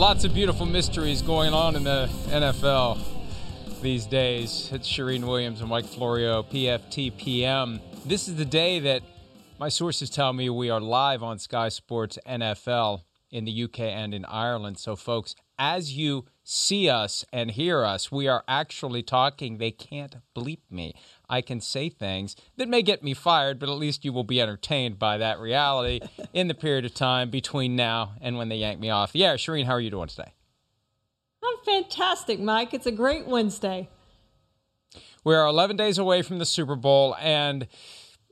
Lots of beautiful mysteries going on in the NFL these days. It's Charean Williams and Mike Florio, PFTPM. This is the day that my sources tell me we are live on Sky Sports NFL in the UK and in Ireland. So, folks, as you see us and hear us, we are actually talking. They can't bleep me. I can say things that may get me fired, but at least you will be entertained by that reality in the period of time between now and when they yank me off. Yeah, Charean, how are you doing today? I'm fantastic, Mike. It's a great Wednesday. We are 11 days away from the Super Bowl, and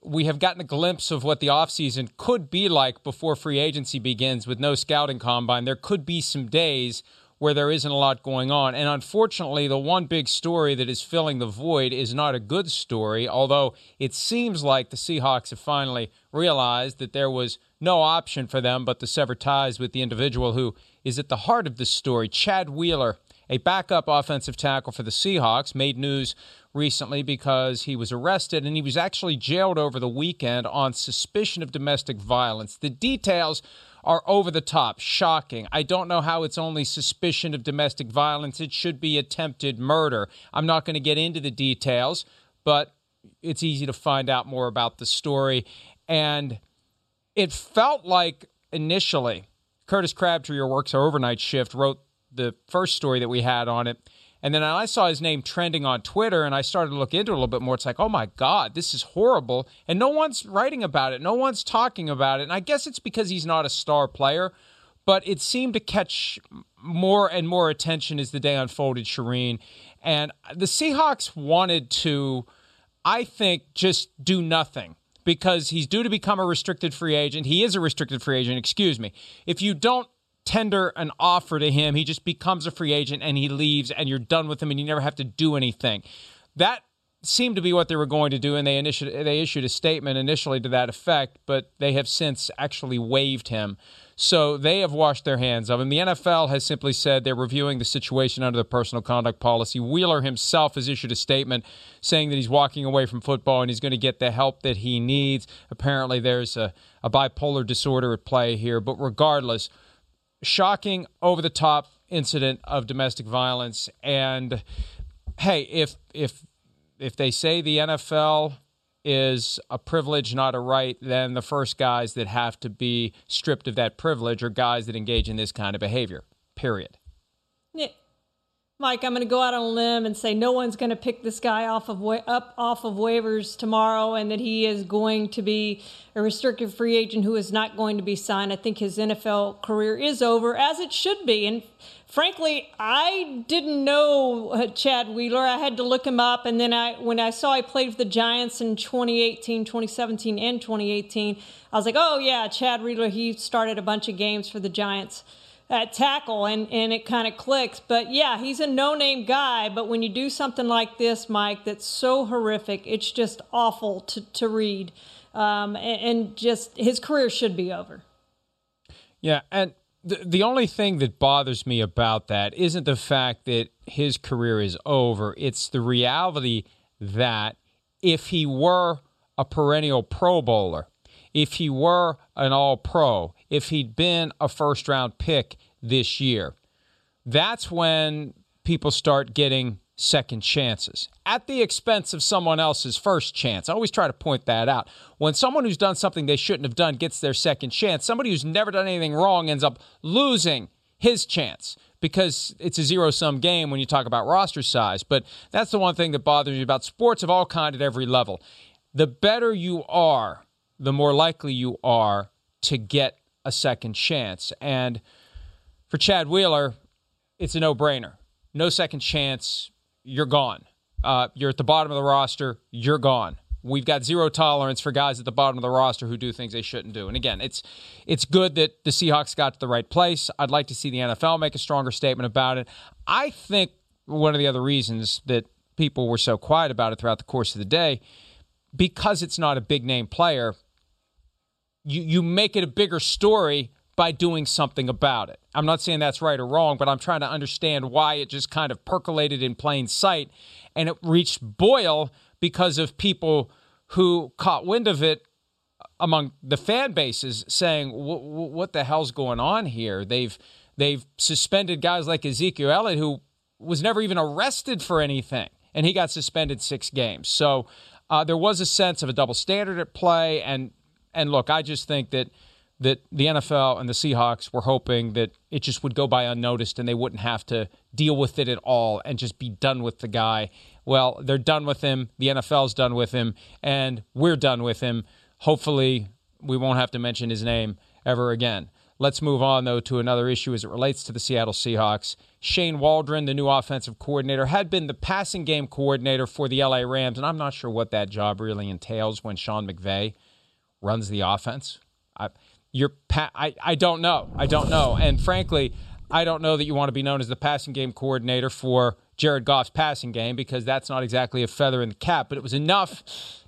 we have gotten a glimpse of what the offseason could be like before free agency begins with no scouting combine. There could be some days where there isn't a lot going on. And unfortunately, the one big story that is filling the void is not a good story, although it seems like the Seahawks have finally realized that there was no option for them but to sever ties with the individual who is at the heart of this story. Chad Wheeler, a backup offensive tackle for the Seahawks, made news recently because he was arrested and he was actually jailed over the weekend on suspicion of domestic violence. The details are over the top, shocking. I don't know how it's only suspicion of domestic violence. It should be attempted murder. I'm not going to get into the details, but it's easy to find out more about the story. And it felt like initially, Curtis Crabtree, who works our overnight shift, wrote the first story that we had on it and then I saw his name trending on Twitter and I started to look into it a little bit more. It's like, oh my God, this is horrible. And no one's writing about it, no one's talking about it. And I guess it's because he's not a star player, but it seemed to catch more and more attention as the day unfolded, Charean. And the Seahawks wanted to, I think, just do nothing because he's due to become a restricted free agent. He is a restricted free agent, excuse me. If you don't tender an offer to him, he just becomes a free agent and he leaves and you're done with him and you never have to do anything. That seemed to be what they were going to do, and they initiated, they issued a statement initially to that effect, but they have since actually waived him. So they have washed their hands of him. The NFL has simply said they're reviewing the situation under the personal conduct policy. Wheeler himself has issued a statement saying that he's walking away from football and he's going to get the help that he needs. Apparently, there's a, a bipolar disorder at play here, but regardless, shocking, over the top incident of domestic violence. And hey, if if if they say the NFL is a privilege, not a right, then the first guys that have to be stripped of that privilege are guys that engage in this kind of behavior. Period. Yeah. Mike, I'm going to go out on a limb and say no one's going to pick this guy off of wa- up off of waivers tomorrow, and that he is going to be a restricted free agent who is not going to be signed. I think his NFL career is over, as it should be. And frankly, I didn't know uh, Chad Wheeler. I had to look him up, and then I when I saw I played for the Giants in 2018, 2017, and 2018, I was like, oh yeah, Chad Wheeler. He started a bunch of games for the Giants at tackle and, and it kind of clicks. But yeah, he's a no name guy. But when you do something like this, Mike, that's so horrific, it's just awful to, to read. Um, and, and just his career should be over. Yeah. And the, the only thing that bothers me about that isn't the fact that his career is over, it's the reality that if he were a perennial Pro Bowler, if he were an all pro, if he'd been a first round pick this year, that's when people start getting second chances at the expense of someone else's first chance. I always try to point that out. When someone who's done something they shouldn't have done gets their second chance, somebody who's never done anything wrong ends up losing his chance because it's a zero sum game when you talk about roster size. But that's the one thing that bothers me about sports of all kind at every level. The better you are, the more likely you are to get a second chance. And for Chad Wheeler, it's a no brainer. No second chance, you're gone. Uh, you're at the bottom of the roster, you're gone. we've got zero tolerance for guys at the bottom of the roster who do things they shouldn't do. And again, it's it's good that the Seahawks got to the right place. I'd like to see the NFL make a stronger statement about it. I think one of the other reasons that people were so quiet about it throughout the course of the day because it's not a big name player, you you make it a bigger story by doing something about it. I'm not saying that's right or wrong, but I'm trying to understand why it just kind of percolated in plain sight and it reached boil because of people who caught wind of it among the fan bases saying what the hell's going on here they've they've suspended guys like Ezekiel Elliott who was never even arrested for anything and he got suspended 6 games so uh, there was a sense of a double standard at play and and look I just think that that the NFL and the Seahawks were hoping that it just would go by unnoticed and they wouldn't have to deal with it at all and just be done with the guy. Well, they're done with him. The NFL's done with him, and we're done with him. Hopefully, we won't have to mention his name ever again. Let's move on, though, to another issue as it relates to the Seattle Seahawks. Shane Waldron, the new offensive coordinator, had been the passing game coordinator for the LA Rams, and I'm not sure what that job really entails when Sean McVay runs the offense. I, you're pa- I, I don't know. I don't know. And frankly, I don't know that you want to be known as the passing game coordinator for Jared Goff's passing game because that's not exactly a feather in the cap, but it was enough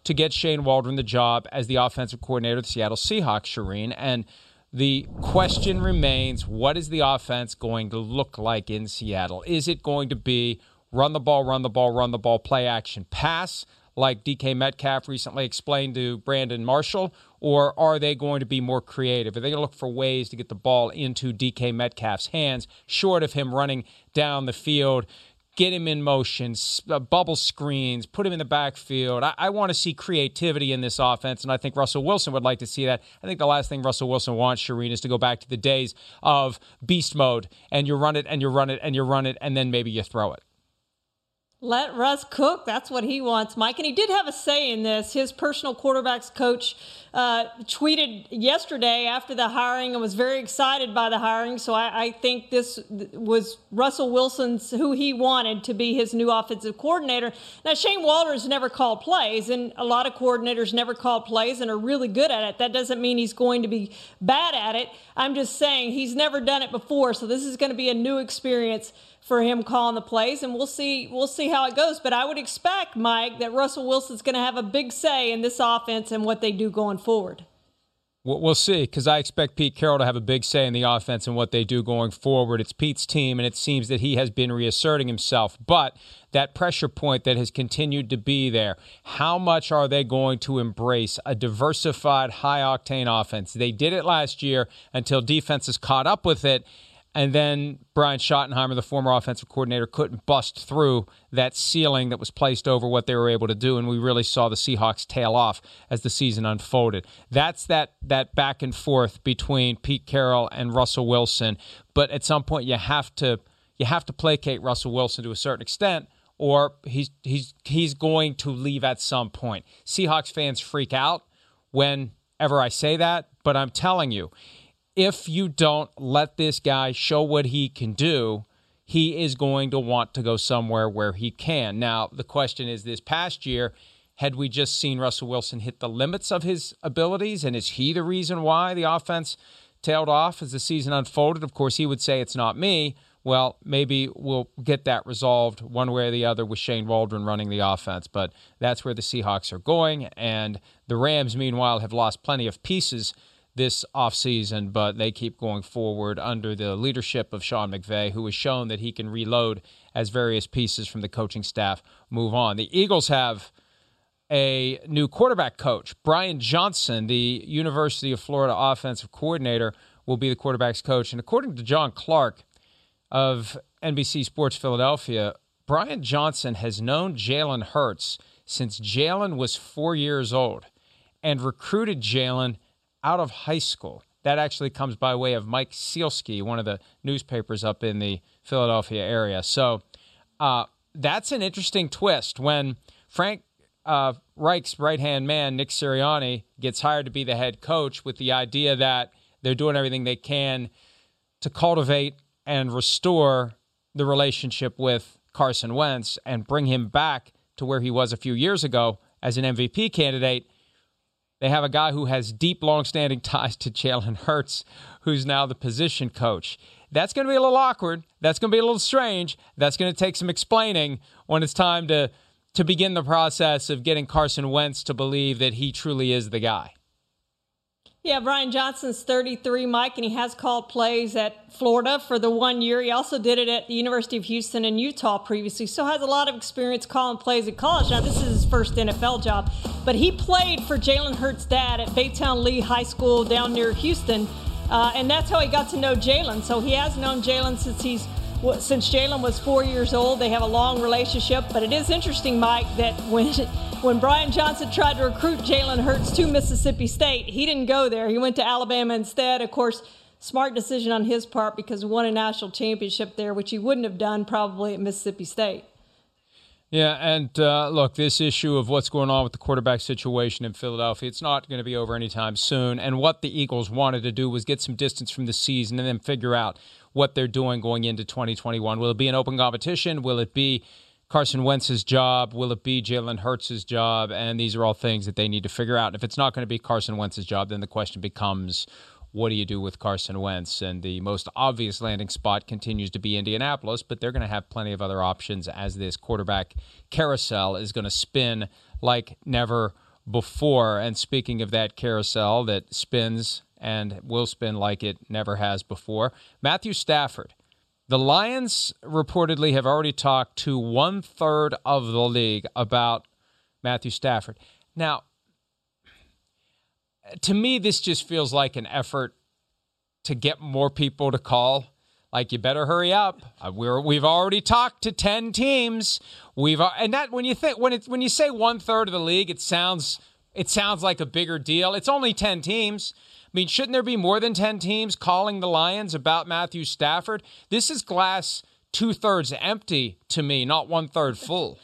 to get Shane Waldron the job as the offensive coordinator of the Seattle Seahawks, Charean. And the question remains what is the offense going to look like in Seattle? Is it going to be run the ball, run the ball, run the ball, play action, pass? Like DK Metcalf recently explained to Brandon Marshall? Or are they going to be more creative? Are they going to look for ways to get the ball into DK Metcalf's hands, short of him running down the field? Get him in motion, uh, bubble screens, put him in the backfield. I, I want to see creativity in this offense, and I think Russell Wilson would like to see that. I think the last thing Russell Wilson wants, Charean, is to go back to the days of beast mode, and you run it, and you run it, and you run it, and then maybe you throw it. Let Russ cook. That's what he wants, Mike. And he did have a say in this. His personal quarterbacks coach uh, tweeted yesterday after the hiring and was very excited by the hiring. So I, I, think this was Russell Wilson's who he wanted to be his new offensive coordinator. Now, Shane Waldron never called plays, and a lot of coordinators never call plays and are really good at it. That doesn't mean he's going to be bad at it. I'm just saying he's never done it before. So this is going to be a new experience for him calling the plays, and we'll see we'll see how it goes. But I would expect, Mike, that Russell Wilson's going to have a big say in this offense and what they do going forward. We'll see, because I expect Pete Carroll to have a big say in the offense and what they do going forward. It's Pete's team, and it seems that he has been reasserting himself. But that pressure point that has continued to be there, how much are they going to embrace a diversified, high octane offense? They did it last year until defenses caught up with it and then Brian Schottenheimer, the former offensive coordinator, couldn't bust through that ceiling that was placed over what they were able to do, and we really saw the Seahawks tail off as the season unfolded. That's that that back and forth between Pete Carroll and Russell Wilson. But at some point, you have to you have to placate Russell Wilson to a certain extent, or he's he's he's going to leave at some point. Seahawks fans freak out whenever I say that, but I'm telling you if you don't let this guy show what he can do, he is going to want to go somewhere where he can. Now, the question is this past year, had we just seen Russell Wilson hit the limits of his abilities? And is he the reason why the offense tailed off as the season unfolded? Of course, he would say it's not me. Well, maybe we'll get that resolved one way or the other with Shane Waldron running the offense, but that's where the Seahawks are going. And the Rams, meanwhile, have lost plenty of pieces this offseason, but they keep going forward under the leadership of Sean McVay, who has shown that he can reload as various pieces from the coaching staff move on. The Eagles have a new quarterback coach. Brian Johnson, the University of Florida offensive coordinator, will be the quarterback's coach. And according to John Clark of NBC Sports Philadelphia, Brian Johnson has known Jalen Hurts since Jalen was four years old and recruited Jalen – out of high school. That actually comes by way of Mike Sielski, one of the newspapers up in the Philadelphia area. So uh, that's an interesting twist when Frank uh, Reich's right hand man, Nick Sirianni, gets hired to be the head coach with the idea that they're doing everything they can to cultivate and restore the relationship with Carson Wentz and bring him back to where he was a few years ago as an MVP candidate. They have a guy who has deep, long-standing ties to Jalen Hurts, who's now the position coach. That's going to be a little awkward. That's going to be a little strange. That's going to take some explaining when it's time to to begin the process of getting Carson Wentz to believe that he truly is the guy. Yeah, Brian Johnson's 33, Mike, and he has called plays at Florida for the one year. He also did it at the University of Houston and Utah previously, so has a lot of experience calling plays at college. Now, this is his first NFL job, but he played for Jalen Hurts' dad at Baytown Lee High School down near Houston, uh, and that's how he got to know Jalen. So he has known Jalen since he's since Jalen was four years old. They have a long relationship, but it is interesting, Mike, that when when Brian Johnson tried to recruit Jalen Hurts to Mississippi State, he didn't go there. He went to Alabama instead. Of course, smart decision on his part because he won a national championship there, which he wouldn't have done probably at Mississippi State. Yeah, and uh, look, this issue of what's going on with the quarterback situation in Philadelphia, it's not going to be over anytime soon. And what the Eagles wanted to do was get some distance from the season and then figure out what they're doing going into 2021. Will it be an open competition? Will it be Carson Wentz's job? Will it be Jalen Hurts' job? And these are all things that they need to figure out. If it's not going to be Carson Wentz's job, then the question becomes what do you do with Carson Wentz? And the most obvious landing spot continues to be Indianapolis, but they're going to have plenty of other options as this quarterback carousel is going to spin like never before. And speaking of that carousel that spins and will spin like it never has before, Matthew Stafford the Lions reportedly have already talked to one third of the league about Matthew Stafford. Now, to me, this just feels like an effort to get more people to call. Like you better hurry up. Uh, we're we've already talked to ten teams. We've uh, and that when you think when it when you say one third of the league, it sounds it sounds like a bigger deal. It's only ten teams. I mean, shouldn't there be more than 10 teams calling the Lions about Matthew Stafford? This is glass two thirds empty to me, not one third full.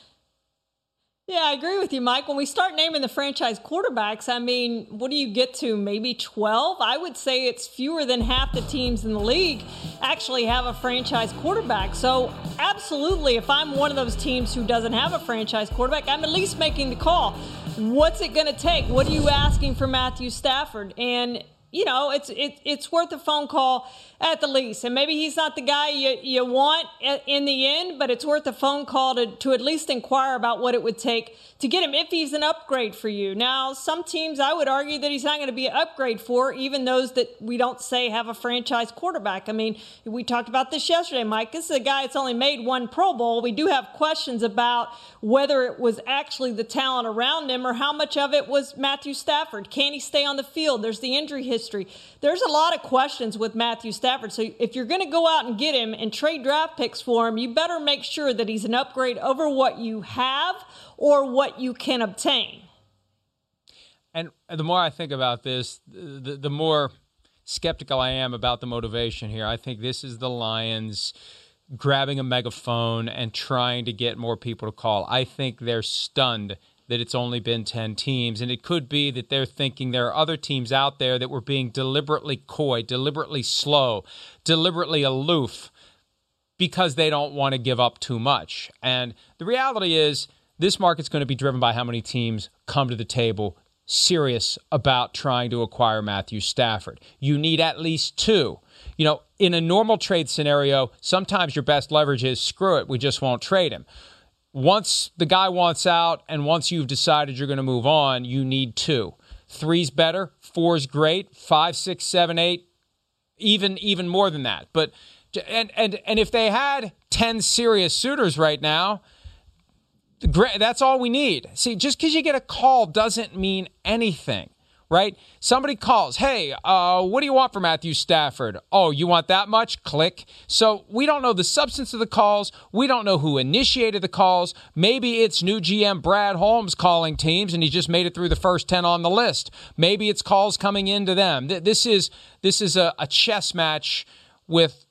Yeah, I agree with you, Mike. When we start naming the franchise quarterbacks, I mean, what do you get to? Maybe 12? I would say it's fewer than half the teams in the league actually have a franchise quarterback. So, absolutely, if I'm one of those teams who doesn't have a franchise quarterback, I'm at least making the call. What's it going to take? What are you asking for Matthew Stafford? And you know, it's it, it's worth a phone call at the least. And maybe he's not the guy you, you want in the end, but it's worth a phone call to, to at least inquire about what it would take to get him if he's an upgrade for you. Now, some teams I would argue that he's not going to be an upgrade for, even those that we don't say have a franchise quarterback. I mean, we talked about this yesterday, Mike. This is a guy that's only made one Pro Bowl. We do have questions about whether it was actually the talent around him or how much of it was Matthew Stafford. Can he stay on the field? There's the injury history. There's a lot of questions with Matthew Stafford. Stafford. So if you're going to go out and get him and trade draft picks for him, you better make sure that he's an upgrade over what you have or what you can obtain. And the more I think about this, the, the more skeptical I am about the motivation here. I think this is the Lions grabbing a megaphone and trying to get more people to call. I think they're stunned that it's only been 10 teams. And it could be that they're thinking there are other teams out there that were being deliberately coy, deliberately slow, deliberately aloof because they don't want to give up too much. And the reality is, this market's going to be driven by how many teams come to the table serious about trying to acquire Matthew Stafford. You need at least two. You know, in a normal trade scenario, sometimes your best leverage is screw it, we just won't trade him once the guy wants out and once you've decided you're going to move on, you need two. Three's better, four's great, five, six, seven, eight, even even more than that. But and and and if they had ten serious suitors right now, that's all we need. See, just because you get a call doesn't mean anything right? Somebody calls, hey, uh, what do you want for Matthew Stafford? Oh, you want that much? Click. So we don't know the substance of the calls. We don't know who initiated the calls. Maybe it's new GM Brad Holmes calling teams and he just made it through the first 10 on the list. Maybe it's calls coming into them. This is this is a, a chess match with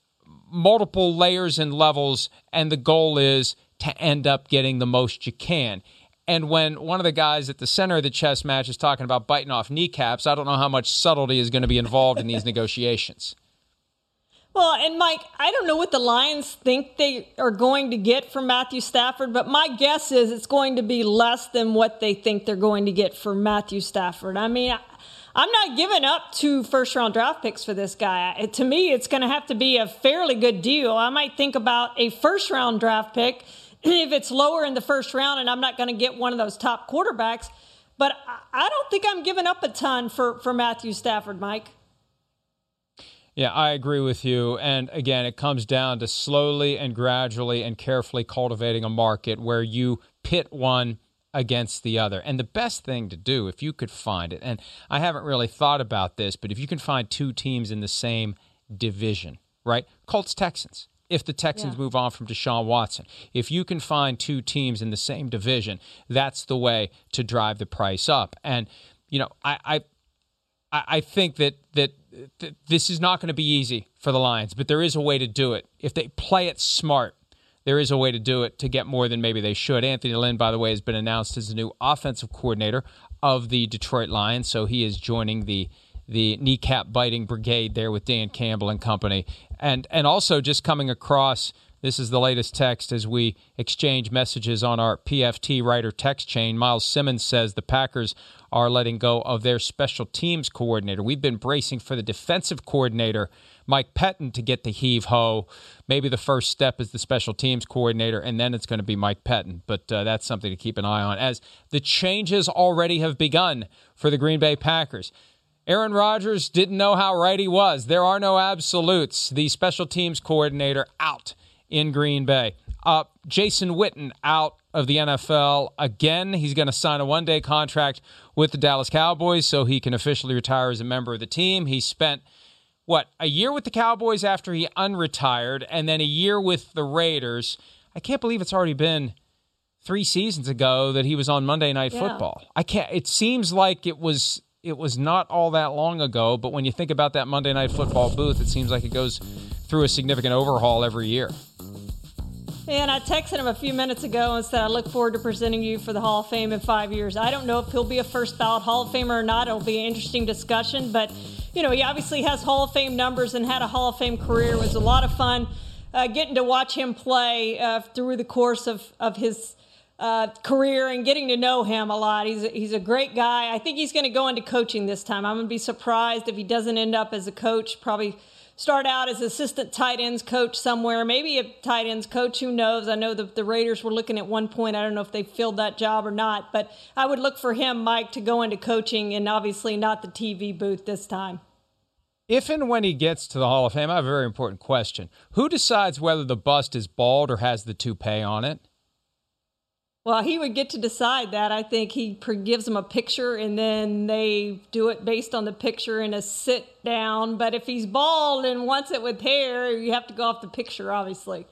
multiple layers and levels and the goal is to end up getting the most you can. And when one of the guys at the center of the chess match is talking about biting off kneecaps, I don't know how much subtlety is going to be involved in these negotiations. Well, and Mike, I don't know what the Lions think they are going to get from Matthew Stafford, but my guess is it's going to be less than what they think they're going to get for Matthew Stafford. I mean, I'm not giving up two first round draft picks for this guy. To me, it's going to have to be a fairly good deal. I might think about a first round draft pick if it's lower in the first round and I'm not going to get one of those top quarterbacks. But I don't think I'm giving up a ton for, for Matthew Stafford, Mike. Yeah, I agree with you. And again, it comes down to slowly and gradually and carefully cultivating a market where you pit one against the other. And the best thing to do, if you could find it, and I haven't really thought about this, but if you can find two teams in the same division, right? Colts Texans. If the Texans yeah. move on from Deshaun Watson, if you can find two teams in the same division, that's the way to drive the price up. And you know, I I, I think that that this is not going to be easy for the Lions, but there is a way to do it if they play it smart there is a way to do it to get more than maybe they should. Anthony Lynn, by the way, has been announced as the new offensive coordinator of the Detroit Lions, so he is joining the the kneecap biting brigade there with Dan Campbell and company, and and also just coming across. This is the latest text as we exchange messages on our PFT writer text chain. Myles Simmons says the Packers are letting go of their special teams coordinator. We've been bracing for the defensive coordinator Mike Pettine to get the heave ho. Maybe the first step is the special teams coordinator, and then it's going to be Mike Pettine. But uh, that's something to keep an eye on as the changes already have begun for the Green Bay Packers. Aaron Rodgers didn't know how right he was. There are no absolutes. The special teams coordinator out in Green Bay. Uh, Jason Witten out of the NFL again. He's going to sign a one day contract with the Dallas Cowboys so he can officially retire as a member of the team. He spent what a year with the Cowboys after he unretired, and then a year with the Raiders. I can't believe it's already been three seasons ago that he was on Monday Night yeah. Football. I can't. It seems like it was it was not all that long ago, but when you think about that Monday Night Football booth, it seems like it goes through a significant overhaul every year. And I texted him a few minutes ago and said, I look forward to presenting you for the Hall of Fame in five years. I don't know if he'll be a first ballot Hall of Famer or not. It'll be an interesting discussion, but you know, he obviously has Hall of Fame numbers and had a Hall of Fame career. It was a lot of fun uh, getting to watch him play uh, through the course of, of his uh, career and getting to know him a lot. He's a, he's a great guy. I think he's going to go into coaching this time. I'm going to be surprised if he doesn't end up as a coach. Probably start out as assistant tight ends coach somewhere, maybe a tight ends coach. Who knows? I know the, the Raiders were looking at one point. I don't know if they filled that job or not, but I would look for him, Mike, to go into coaching and obviously not the TV booth this time. If and when he gets to the Hall of Fame, I have a very important question. Who decides whether the bust is bald or has the toupee on it? Well, he would get to decide that. I think he gives them a picture and then they do it based on the picture in a sit down. But if he's bald and wants it with hair, you have to go off the picture, obviously.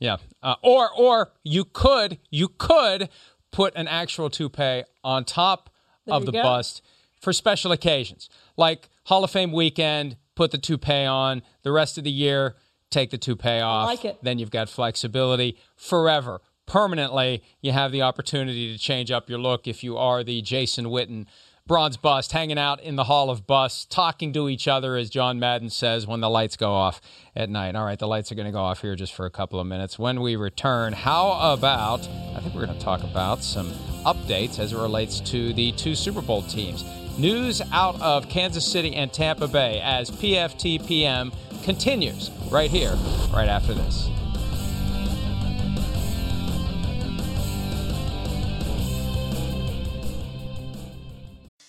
Yeah. Uh, or or you could you could put an actual toupee on top there of the go. bust for special occasions. Like Hall of Fame weekend, put the toupee on. The rest of the year, take the toupee off. I like it. Then you've got flexibility forever. Permanently, you have the opportunity to change up your look if you are the Jason Witten bronze bust, hanging out in the Hall of Busts, talking to each other, as John Madden says, when the lights go off at night. All right, the lights are going to go off here just for a couple of minutes. When we return, how about, I think we're going to talk about some updates as it relates to the two Super Bowl teams. News out of Kansas City and Tampa Bay as PFTPM continues right here, right after this.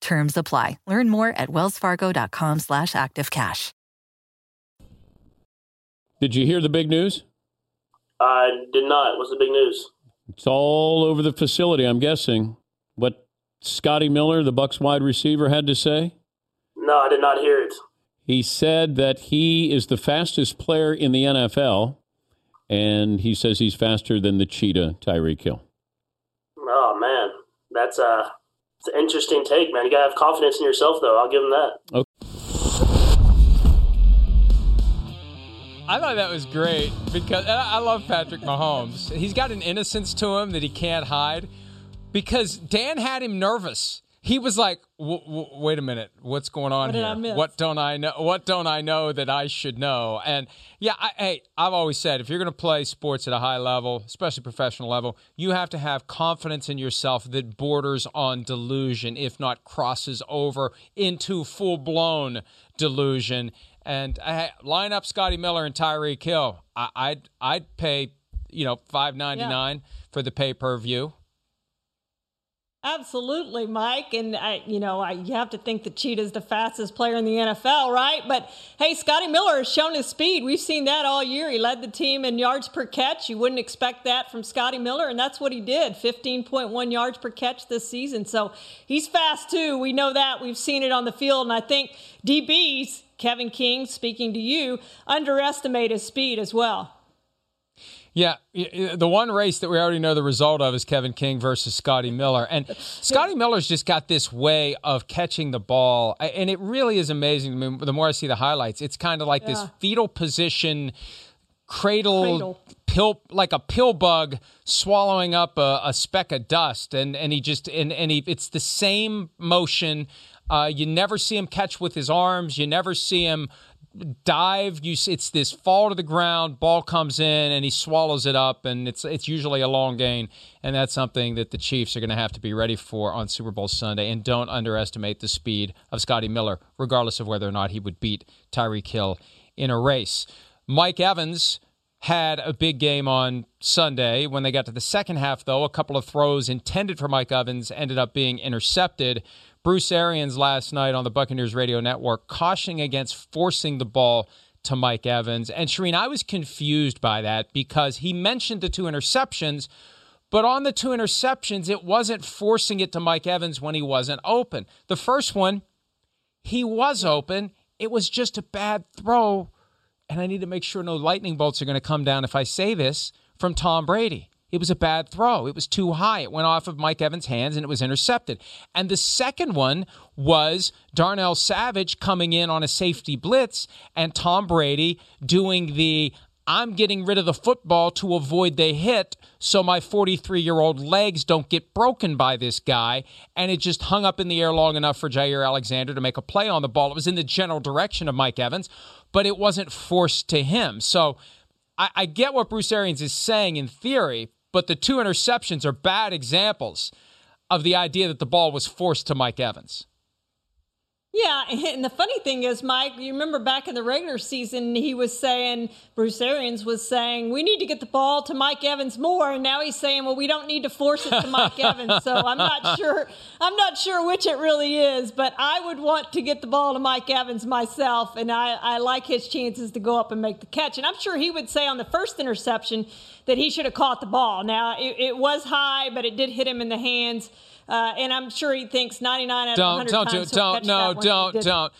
Terms apply. Learn more at wellsfargo.com slash activecash. Did you hear the big news? I did not. What's the big news? It's all over the facility, I'm guessing. What Scotty Miller, the Bucs wide receiver, had to say? No, I did not hear it. He said that he is the fastest player in the NFL, and he says he's faster than the cheetah, Tyreek Hill. Oh man, that's a it's an interesting take, man. You gotta have confidence in yourself, though. I'll give him that. Okay. I thought that was great because I love Patrick Mahomes. He's got an innocence to him that he can't hide because Dan had him nervous. He was like, w- w- "Wait a minute, what's going on What here? I miss?" What don't I know? What don't I know that I should know?" And yeah, I, hey, I've always said if you're going to play sports at a high level, especially professional level, you have to have confidence in yourself that borders on delusion, if not crosses over into full blown delusion. And I line up Scotty Miller and Tyreek Hill. I, I'd I'd pay, you know, five ninety nine for the pay per view. Absolutely, Mike. And I, you know, I, you have to think the Cheetah's the fastest player in the NFL, right? But hey, Scotty Miller has shown his speed. We've seen that all year. He led the team in yards per catch. You wouldn't expect that from Scotty Miller, and that's what he did 15.1 yards per catch this season. So he's fast too. We know that. We've seen it on the field. And I think DBs, Kevin King, speaking to you, underestimate his speed as well. Yeah, the one race that we already know the result of is Kevin King versus Scotty Miller. And Scotty Miller's just got this way of catching the ball. And it really is amazing. I mean, the more I see the highlights, it's kind of like this fetal position, cradle, Cradle. pill, like a pill bug swallowing up a, a speck of dust. And, and he just, and, and he, it's the same motion. Uh, you never see him catch with his arms. You never see him dive. You it's this fall to the ground. Ball comes in and he swallows it up, and it's it's usually a long gain, and that's something that the Chiefs are going to have to be ready for on Super Bowl Sunday. And don't underestimate the speed of Scotty Miller, regardless of whether or not he would beat Tyreek Hill in a race. Mike Evans had a big game on Sunday. When they got to the second half, though, a couple of throws intended for Mike Evans ended up being intercepted. Bruce Arians last night on the Buccaneers radio network cautioning against forcing the ball to Mike Evans. And Charean, I was confused by that because he mentioned the two interceptions, but on the two interceptions, it wasn't forcing it to Mike Evans when he wasn't open. The first one, he was open. It was just a bad throw. And I need to make sure no lightning bolts are going to come down if I say this from Tom Brady. It was a bad throw. It was too high. It went off of Mike Evans' hands and it was intercepted. And the second one was Darnell Savage coming in on a safety blitz and Tom Brady doing the I'm getting rid of the football to avoid the hit so my 43 year old legs don't get broken by this guy. And it just hung up in the air long enough for Jaire Alexander to make a play on the ball. It was in the general direction of Mike Evans, but it wasn't forced to him. So I, I get what Bruce Arians is saying in theory, but the two interceptions are bad examples of the idea that the ball was forced to Mike Evans. Yeah, and the funny thing is, Mike, you remember back in the regular season, he was saying, Bruce Arians was saying, we need to get the ball to Mike Evans more, and now he's saying, well, we don't need to force it to Mike Evans. So I'm not sure, I'm not sure which it really is, but I would want to get the ball to Mike Evans myself, and I, I like his chances to go up and make the catch. And I'm sure he would say on the first interception that he should have caught the ball. Now it, it was high, but it did hit him in the hands. Uh, and I'm sure he thinks 99 out of don't 100 don't times don't catch no that one, and he don't didn't. don't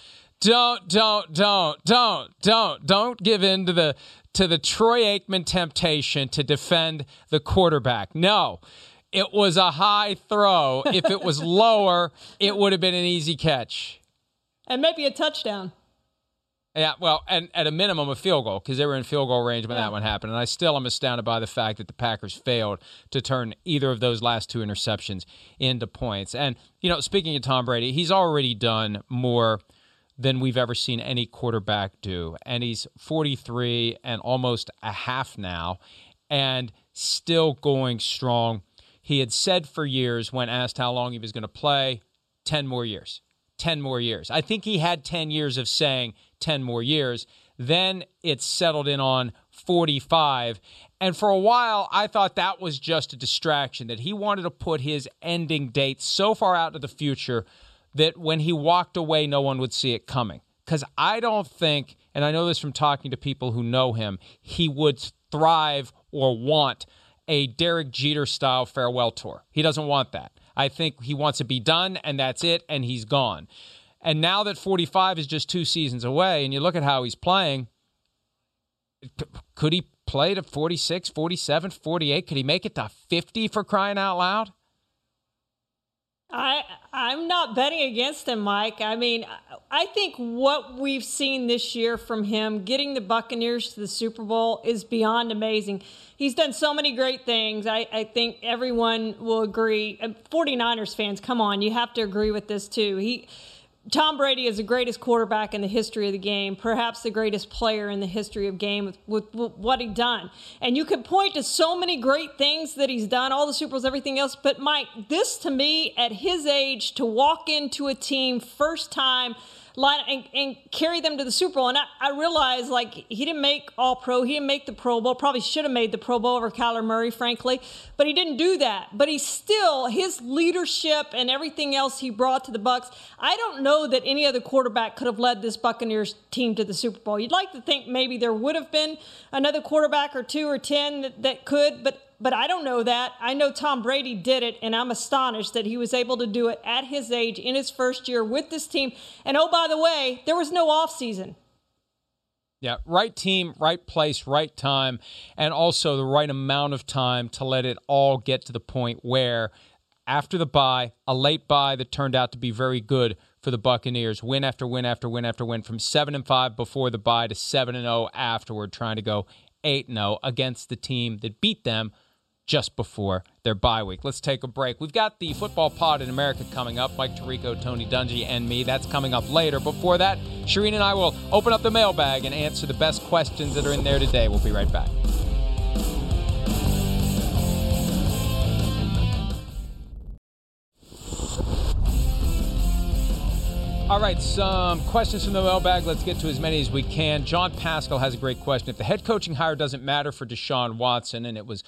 don't don't don't don't don't don't give in to the to the Troy Aikman temptation to defend the quarterback. No. It was a high throw. If it was lower, it would have been an easy catch. And maybe a touchdown. Yeah, well, and at a minimum, a field goal because they were in field goal range when Yeah. that one happened. And I still am astounded by the fact that the Packers failed to turn either of those last two interceptions into points. And, you know, speaking of Tom Brady, he's already done more than we've ever seen any quarterback do. And he's 43 and almost a half now and still going strong. He had said for years when asked how long he was going to play, 10 more years. 10 more years. I think he had 10 years of saying 10 more years. Then it settled in on 45. And for a while, I thought that was just a distraction, that he wanted to put his ending date so far out into the future that when he walked away, no one would see it coming. Because I don't think, and I know this from talking to people who know him, he would thrive or want a Derek Jeter style farewell tour. He doesn't want that. I think he wants to be done, and that's it, and he's gone. And now that 45 is just two seasons away, and you look at how he's playing, could he play to 46, 47, 48? Could he make it to 50 for crying out loud? I I'm not betting against him, Mike. I mean, I think what we've seen this year from him getting the Buccaneers to the Super Bowl is beyond amazing. He's done so many great things. I, I think everyone will agree. And 49ers fans, come on, you have to agree with this too. He Tom Brady is the greatest quarterback in the history of the game, perhaps the greatest player in the history of game with, with, with what he done. And you could point to so many great things that he's done, all the Super Bowls, everything else. But Mike, this to me, at his age, to walk into a team first time line and, and carry them to the Super Bowl. And I, I realize like he didn't make All Pro, he didn't make the Pro Bowl. Probably should have made the Pro Bowl over Kyler Murray, frankly, but he didn't do that. But he still his leadership and everything else he brought to the Bucs. I don't know that any other quarterback could have led this Buccaneers team to the Super Bowl. You'd like to think maybe there would have been another quarterback or two or ten that, that could, but but I don't know that. I know Tom Brady did it, and I'm astonished that he was able to do it at his age in his first year with this team. And oh, by the way, there was no offseason. Yeah, right team, right place, right time, and also the right amount of time to let it all get to the point where after the bye, a late bye that turned out to be very good for the Buccaneers, win after win after win after win from 7 and 5 before the bye to 7 and 0 afterward trying to go 8 and 0 against the team that beat them just before their bye week. Let's take a break. We've got the football pod in America coming up. Mike Tirico, Tony Dungy, and me. That's coming up later. Before that, Charean and I will open up the mailbag and answer the best questions that are in there today. We'll be right back. All right, some questions from the mailbag. Let's get to as many as we can. John Pascal has a great question. If the head coaching hire doesn't matter for Deshaun Watson, and it was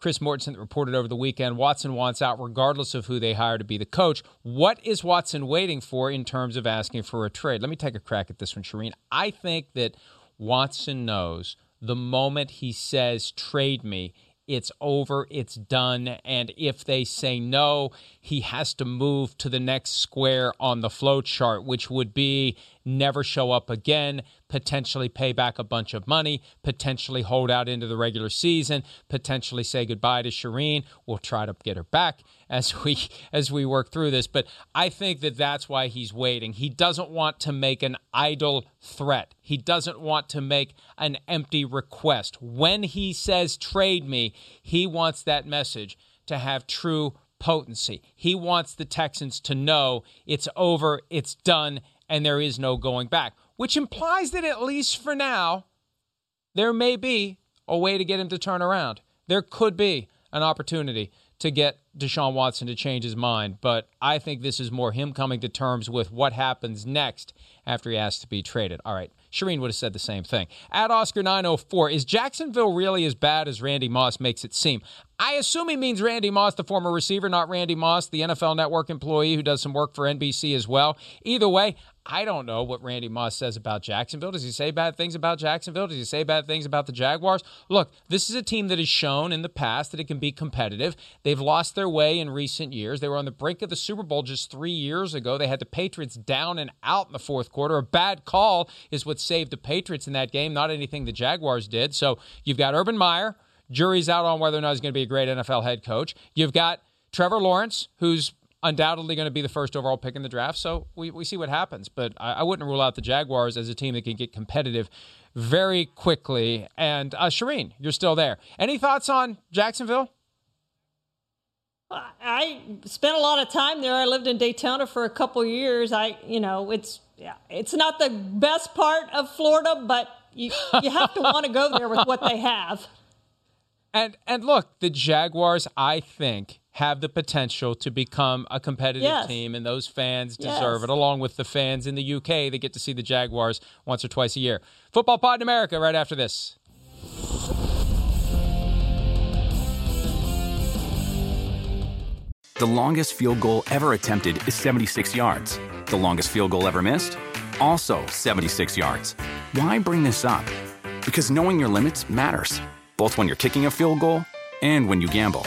Chris Mortensen reported over the weekend, Watson wants out regardless of who they hire to be the coach. What is Watson waiting for in terms of asking for a trade? Let me take a crack at this one, Charean. I think that Watson knows the moment he says trade me, it's over, it's done. And if they say no, he has to move to the next square on the flow chart, which would be never show up again, potentially pay back a bunch of money, potentially hold out into the regular season, potentially say goodbye to Charean. We'll try to get her back as we as we work through this, but I think that that's why he's waiting. He doesn't want to make an idle threat. He doesn't want to make an empty request. When he says trade me, he wants that message to have true potency. He wants the Texans to know it's over, it's done, and there is no going back, which implies that at least for now, there may be a way to get him to turn around. There could be an opportunity to get Deshaun Watson to change his mind, but I think this is more him coming to terms with what happens next after he has to be traded. All right, Charean would have said the same thing. At Oscar904, is Jacksonville really as bad as Randy Moss makes it seem? I assume he means Randy Moss, the former receiver, not Randy Moss, the NFL Network employee who does some work for NBC as well. Either way, I don't know what Randy Moss says about Jacksonville. Does he say bad things about Jacksonville? Does he say bad things about the Jaguars? Look, this is a team that has shown in the past that it can be competitive. They've lost their way in recent years. They were on the brink of the Super Bowl just three years ago. They had the Patriots down and out in the fourth quarter. A bad call is what saved the Patriots in that game, not anything the Jaguars did. So you've got Urban Meyer. Jury's out on whether or not he's going to be a great NFL head coach. You've got Trevor Lawrence, who's undoubtedly going to be the first overall pick in the draft. So we, we see what happens. But I, I wouldn't rule out the Jaguars as a team that can get competitive very quickly. And uh, Charean, you're still there. Any thoughts on Jacksonville? I spent a lot of time there. I lived in Daytona for a couple years. I, you know, it's yeah, it's not the best part of Florida, but you you have to want to go there with what they have. And and look, the Jaguars, I think, have the potential to become a competitive Yes. team, and those fans deserve Yes. it, along with the fans in the UK that get to see the Jaguars once or twice a year. Football Pod in America, right after this. The longest field goal ever attempted is 76 yards. The longest field goal ever missed? Also 76 yards. Why bring this up? Because knowing your limits matters, both when you're kicking a field goal and when you gamble.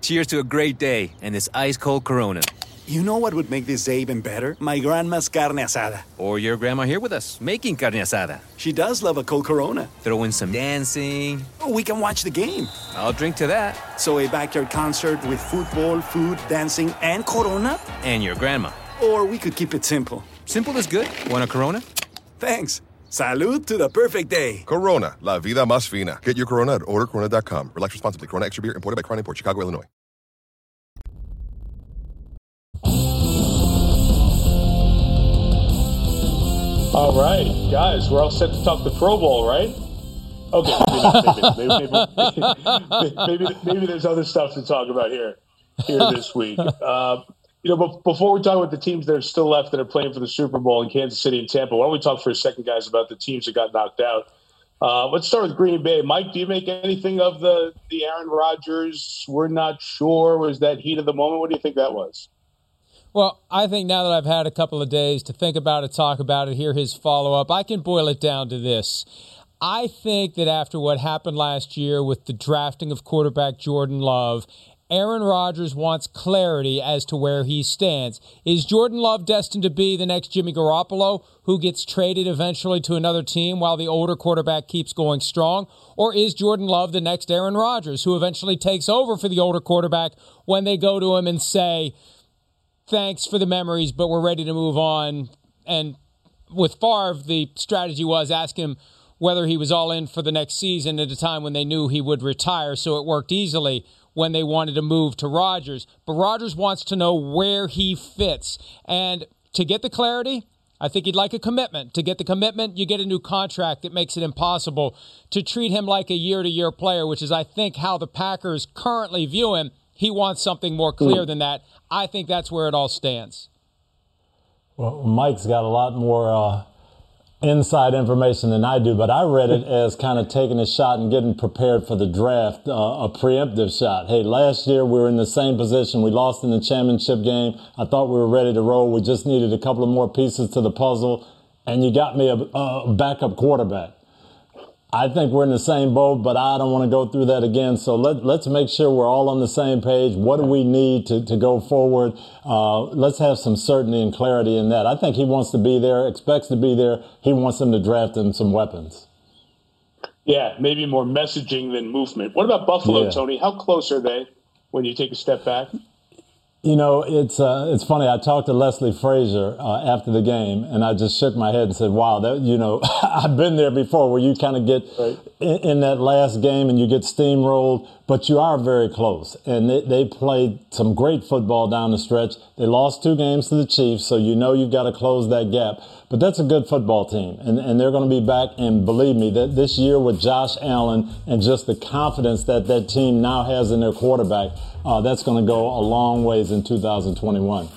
Cheers to a great day and this ice cold Corona. You know what would make this day even better? My grandma's carne asada. Or your grandma here with us, making carne asada. She does love a cold Corona. Throw in some dancing. Oh, we can watch the game. I'll drink to that. So a backyard concert with football, food, dancing, and Corona? And your grandma. Or we could keep it simple. Simple is good. Want a Corona? Thanks. Salud to the perfect day. Corona, la vida más fina. Get your Corona at ordercorona.com. Relax responsibly. Corona Extra Beer, imported by Crown Import, Chicago, Illinois. All right, guys, we're all set to talk the Pro Bowl, right? Okay, maybe not. Maybe, maybe, maybe, maybe, maybe there's other stuff to talk about here here this week. Uh, you know, before we talk about the teams that are still left that are playing for the Super Bowl in Kansas City and Tampa, why don't we talk for a second, guys, about the teams that got knocked out? Uh, let's start with Green Bay. Mike, do you make anything of the the Aaron Rodgers? We're not sure. Was that heat of the moment? What do you think that was? Well, I think now that I've had a couple of days to think about it, talk about it, hear his follow up, I can boil it down to this. I think that after what happened last year with the drafting of quarterback Jordan Love, Aaron Rodgers wants clarity as to where he stands. Is Jordan Love destined to be the next Jimmy Garoppolo, who gets traded eventually to another team while the older quarterback keeps going strong? Or is Jordan Love the next Aaron Rodgers, who eventually takes over for the older quarterback when they go to him and say, thanks for the memories, but we're ready to move on. And with Favre, the strategy was ask him whether he was all in for the next season at a time when they knew he would retire, so it worked easily when they wanted to move to Rodgers. But Rodgers wants to know where he fits. And to get the clarity, I think he'd like a commitment. To get the commitment, you get a new contract that makes it impossible to treat him like a year to year player, which is, I think, how the Packers currently view him. He wants something more clear than that. I think that's where it all stands. Well, Mike's got a lot more uh, inside information than I do, but I read it as kind of taking a shot and getting prepared for the draft, uh, a preemptive shot. Hey, last year we were in the same position. We lost in the championship game. I thought we were ready to roll. We just needed a couple of more pieces to the puzzle, and you got me a, a backup quarterback. I think we're in the same boat, but I don't want to go through that again. So let, let's make sure we're all on the same page. What do we need to, to go forward? Uh, let's have some certainty and clarity in that. I think he wants to be there, expects to be there. He wants them to draft him some weapons. Yeah, maybe more messaging than movement. What about Buffalo, Yeah. Tony? How close are they when you take a step back? You know, it's uh, it's funny. I talked to Leslie Frazier uh, after the game, and I just shook my head and said, "Wow, that you know, I've been there before, where you kind of get in, in, that last game and you get steamrolled, but you are very close. And they, they, played some great football down the stretch. They lost two games to the Chiefs, so you know you've got to close that gap. But that's a good football team, and, and they're going to be back. And believe me, that this year with Josh Allen and just the confidence that that team now has in their quarterback, uh, that's going to go a long ways in 2021.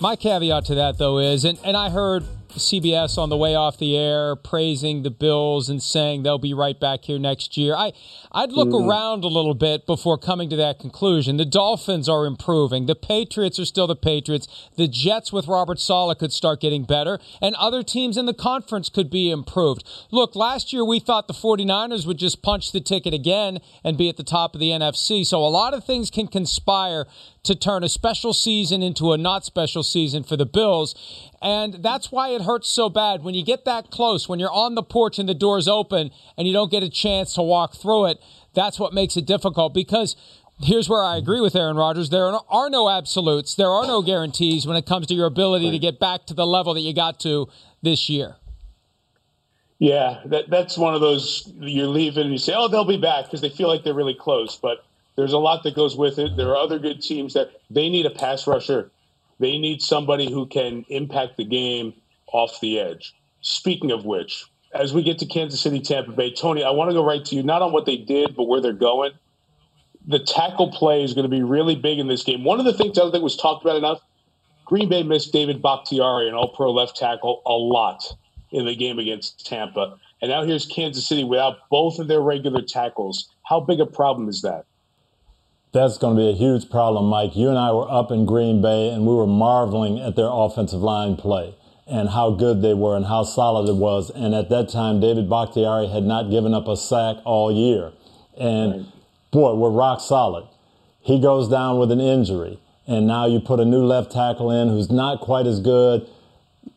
My caveat to that, though, is, and, and I heard CBS on the way off the air praising the Bills and saying they'll be right back here next year. I I'd look mm. around a little bit before coming to that conclusion. The Dolphins are improving. The Patriots are still the Patriots. The Jets with Robert Saleh could start getting better and other teams in the conference could be improved. Look, last year we thought the 49ers would just punch the ticket again and be at the top of the NFC. So a lot of things can conspire to turn a special season into a not special season for the Bills. And that's why it hurts so bad when you get that close, when you're on the porch and the door's open and you don't get a chance to walk through it. That's what makes it difficult because here's where I agree with Aaron Rodgers. There are no absolutes, there are no guarantees when it comes to your ability to get back to the level that you got to this year. Yeah, that, that's one of those you're leaving and you say, oh, they'll be back because they feel like they're really close. But there's a lot that goes with it. There are other good teams that they need a pass rusher they need somebody who can impact the game off the edge. Speaking of which, as we get to Kansas City, Tampa Bay, Tony, I want to go right to you, not on what they did, but where they're going. The tackle play is going to be really big in this game. One of the things I don't think was talked about enough Green Bay missed David Bakhtiari, an all pro left tackle, a lot in the game against Tampa. And now here's Kansas City without both of their regular tackles. How big a problem is that? That's going to be a huge problem, Mike. You and I were up in Green Bay and we were marveling at their offensive line play and how good they were and how solid it was. And at that time, David Bakhtiari had not given up a sack all year. And right. boy, we're rock solid. He goes down with an injury. And now you put a new left tackle in who's not quite as good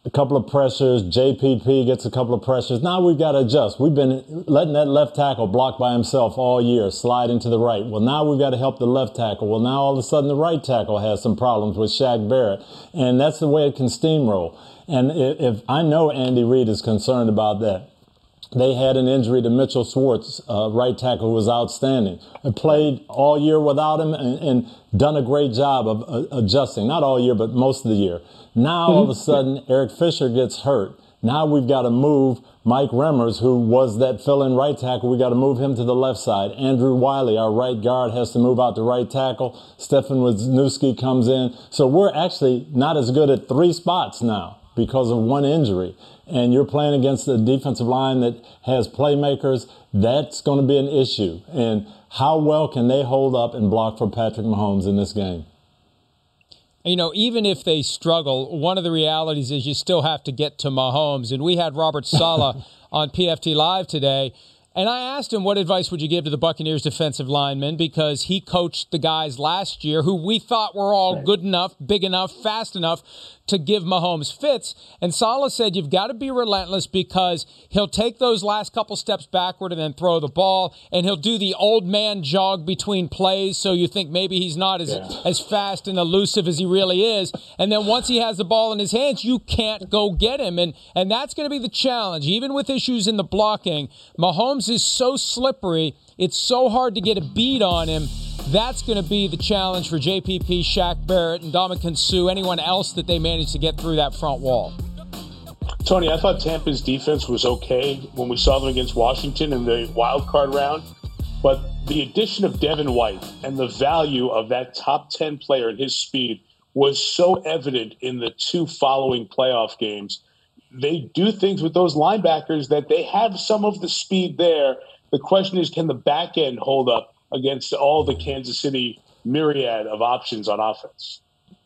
a couple of pressures. JPP gets a couple of pressures. Now we've got to adjust. We've been letting that left tackle block by himself all year, sliding to the right. Well, now we've got to help the left tackle. Well, now all of a sudden the right tackle has some problems with Shaq Barrett. And that's the way it can steamroll. And if, if I know Andy Reid is concerned about that, they had an injury to Mitchell Schwartz, uh, right tackle, who was outstanding. I played all year without him and, and done a great job of uh, adjusting. Not all year, but most of the year. Now, all of a mm-hmm. sudden, Eric Fisher gets hurt. Now we've got to move Mike Remmers, who was that fill-in right tackle. We got to move him to the left side. Andrew Wylie, our right guard, has to move out to right tackle. Stefan Wisniewski comes in. So we're actually not as good at three spots now because of one injury and you're playing against a defensive line that has playmakers, that's going to be an issue. And how well can they hold up and block for Patrick Mahomes in this game? You know, even if they struggle, one of the realities is you still have to get to Mahomes. And we had Robert Saleh on PFT Live today and I asked him, what advice would you give to the Buccaneers defensive linemen? Because he coached the guys last year who we thought were all good enough, big enough, fast enough to give Mahomes fits. And Saleh said, you've got to be relentless because he'll take those last couple steps backward and then throw the ball. And he'll do the old man jog between plays. So you think maybe he's not as, yeah. as fast and elusive as he really is. And then once he has the ball in his hands, you can't go get him. And, and that's going to be the challenge. Even with issues in the blocking, Mahomes Is so slippery, it's so hard to get a beat on him. That's going to be the challenge for JPP, Shaq Barrett, and Ndamukong Suh, anyone else that they manage to get through that front wall. Tony, I thought Tampa's defense was okay when we saw them against Washington in the wild card round. But the addition of Devin White and the value of that top 10 player and his speed was so evident in the two following playoff games they do things with those linebackers that they have some of the speed there. The question is, can the back end hold up against all the Kansas City myriad of options on offense?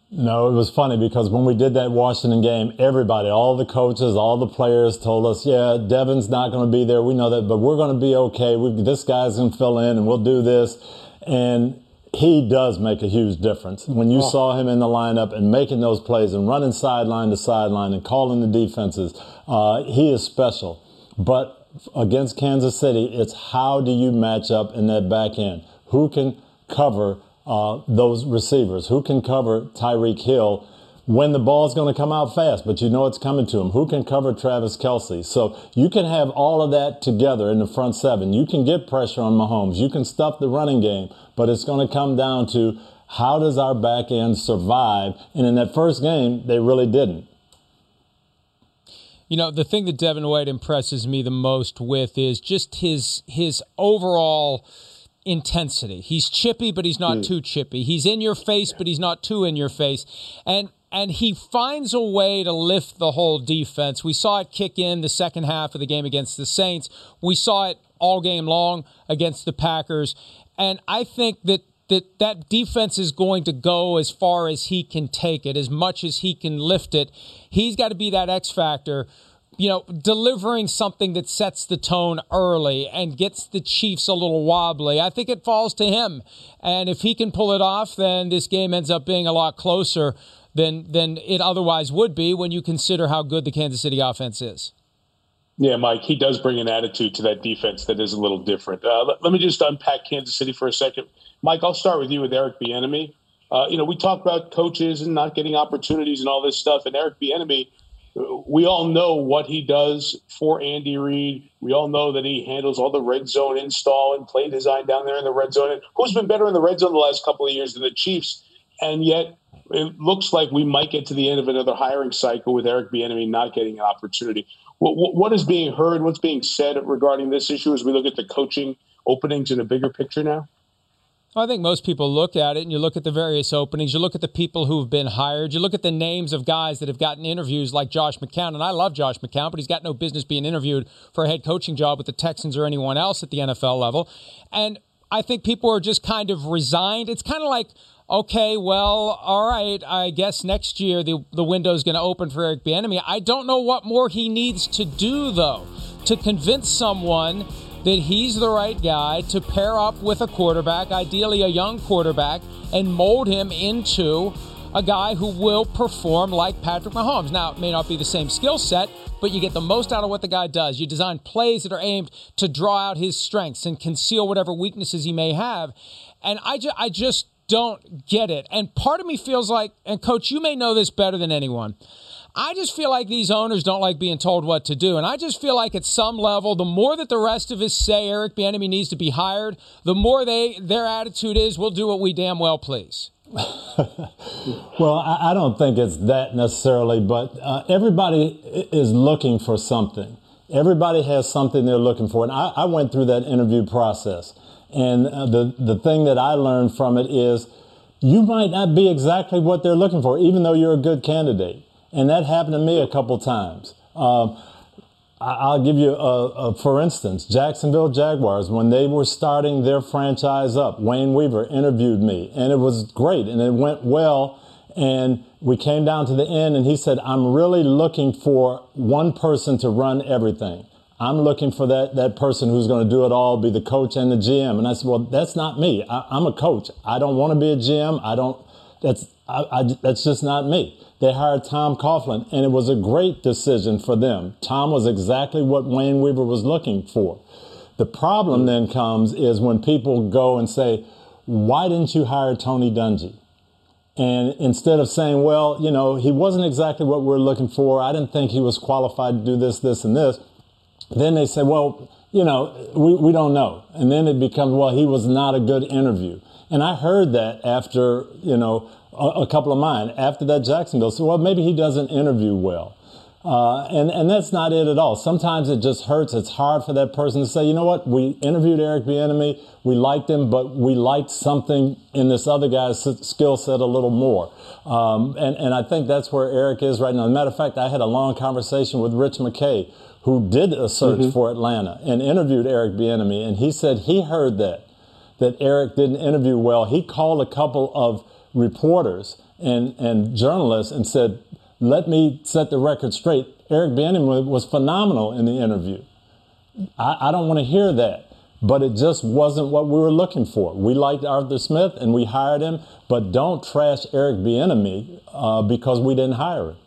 No, it was funny because when we did that Washington game, everybody, all the coaches, all the players told us, yeah, Devin's not going to be there. We know that, but we're going to be okay. We, this guy's going to fill in and we'll do this. And he does make a huge difference. When you oh. saw him in the lineup and making those plays and running sideline to sideline and calling the defenses, uh, he is special. But against Kansas City, it's how do you match up in that back end? Who can cover uh, those receivers? Who can cover Tyreek Hill? When the ball's going to come out fast, but you know it's coming to him. Who can cover Travis Kelce? So you can have all of that together in the front seven. You can get pressure on Mahomes. You can stuff the running game, but it's going to come down to how does our back end survive? And in that first game, they really didn't. You know, the thing that Devin White impresses me the most with is just his his overall intensity. He's chippy, but he's not mm. too chippy. He's in your face, but he's not too in your face. And and he finds a way to lift the whole defense. We saw it kick in the second half of the game against the Saints. We saw it all game long against the Packers. And I think that that that defense is going to go as far as he can take it, as much as he can lift it. He's got to be that X factor you know, delivering something that sets the tone early and gets the Chiefs a little wobbly. I think it falls to him. And if he can pull it off, then this game ends up being a lot closer than than it otherwise would be when you consider how good the Kansas City offense is. Yeah, Mike, he does bring an attitude to that defense that is a little different. Uh, let, let, me just unpack Kansas City for a second. Mike, I'll start with you with Eric Bieniemy. Uh, you know, we talk about coaches and not getting opportunities and all this stuff, and Eric Bieniemy – we all know what he does for Andy Reid. We all know that he handles all the red zone install and play design down there in the red zone. And who's been better in the red zone the last couple of years than the Chiefs? And yet, it looks like we might get to the end of another hiring cycle with Eric Bieniemy not getting an opportunity. What, what is being heard? What's being said regarding this issue as we look at the coaching openings in a bigger picture now? I think most people look at it and you look at the various openings, you look at the people who've been hired, you look at the names of guys that have gotten interviews like Josh McCown. And I love Josh McCown, but he's got no business being interviewed for a head coaching job with the Texans or anyone else at the NFL level. And I think people are just kind of resigned. It's kind of like, okay, well, all right, I guess next year the, the window is going to open for Eric Bieniemy. I don't know what more he needs to do, though, to convince someone that he's the right guy to pair up with a quarterback, ideally a young quarterback, and mold him into a guy who will perform like Patrick Mahomes. Now, it may not be the same skill set, but you get the most out of what the guy does. You design plays that are aimed to draw out his strengths and conceal whatever weaknesses he may have. And I, ju- I just don't get it. And part of me feels like, and coach, you may know this better than anyone. I just feel like these owners don't like being told what to do. And I just feel like at some level, the more that the rest of us say Eric Bieniemy needs to be hired, the more they their attitude is, we'll do what we damn well please. well, I, I, don't think it's that necessarily, but uh, everybody is looking for something. Everybody has something they're looking for. And I, I went through that interview process. And uh, the, the thing that I learned from it is you might not be exactly what they're looking for, even though you're a good candidate. And that happened to me a couple times. Um, I'll give you a, a, for instance, Jacksonville Jaguars, when they were starting their franchise up, Wayne Weaver interviewed me and it was great and it went well. And we came down to the end and he said, I'm really looking for one person to run everything. I'm looking for that, that person who's going to do it all, be the coach and the GM. And I said, well, that's not me. I, am a coach. I don't want to be a GM. I don't, that's, I, I, that's just not me they hired Tom Coughlin, and it was a great decision for them. Tom was exactly what Wayne Weaver was looking for. The problem then comes is when people go and say, why didn't you hire Tony Dungy? And instead of saying, well, you know, he wasn't exactly what we're looking for, I didn't think he was qualified to do this, this, and this, then they say, well, you know, we, we don't know. And then it becomes, well, he was not a good interview. And I heard that after, you know, a, a couple of mine after that Jacksonville. So, well, maybe he doesn't interview well. Uh, and, and that's not it at all. Sometimes it just hurts. It's hard for that person to say, you know what, we interviewed Eric Bieniemy, we liked him, but we liked something in this other guy's skill set a little more. Um, and, and I think that's where Eric is right now. As a matter of fact, I had a long conversation with Rich McKay, who did a search mm-hmm. for Atlanta and interviewed Eric Bieniemy, and he said he heard that, that Eric didn't interview well. He called a couple of reporters and, and journalists and said, let me set the record straight. Eric Bieniemy was phenomenal in the interview. I, I don't want to hear that, but it just wasn't what we were looking for. We liked Arthur Smith and we hired him, but don't trash Eric Bieniemy uh, because we didn't hire him.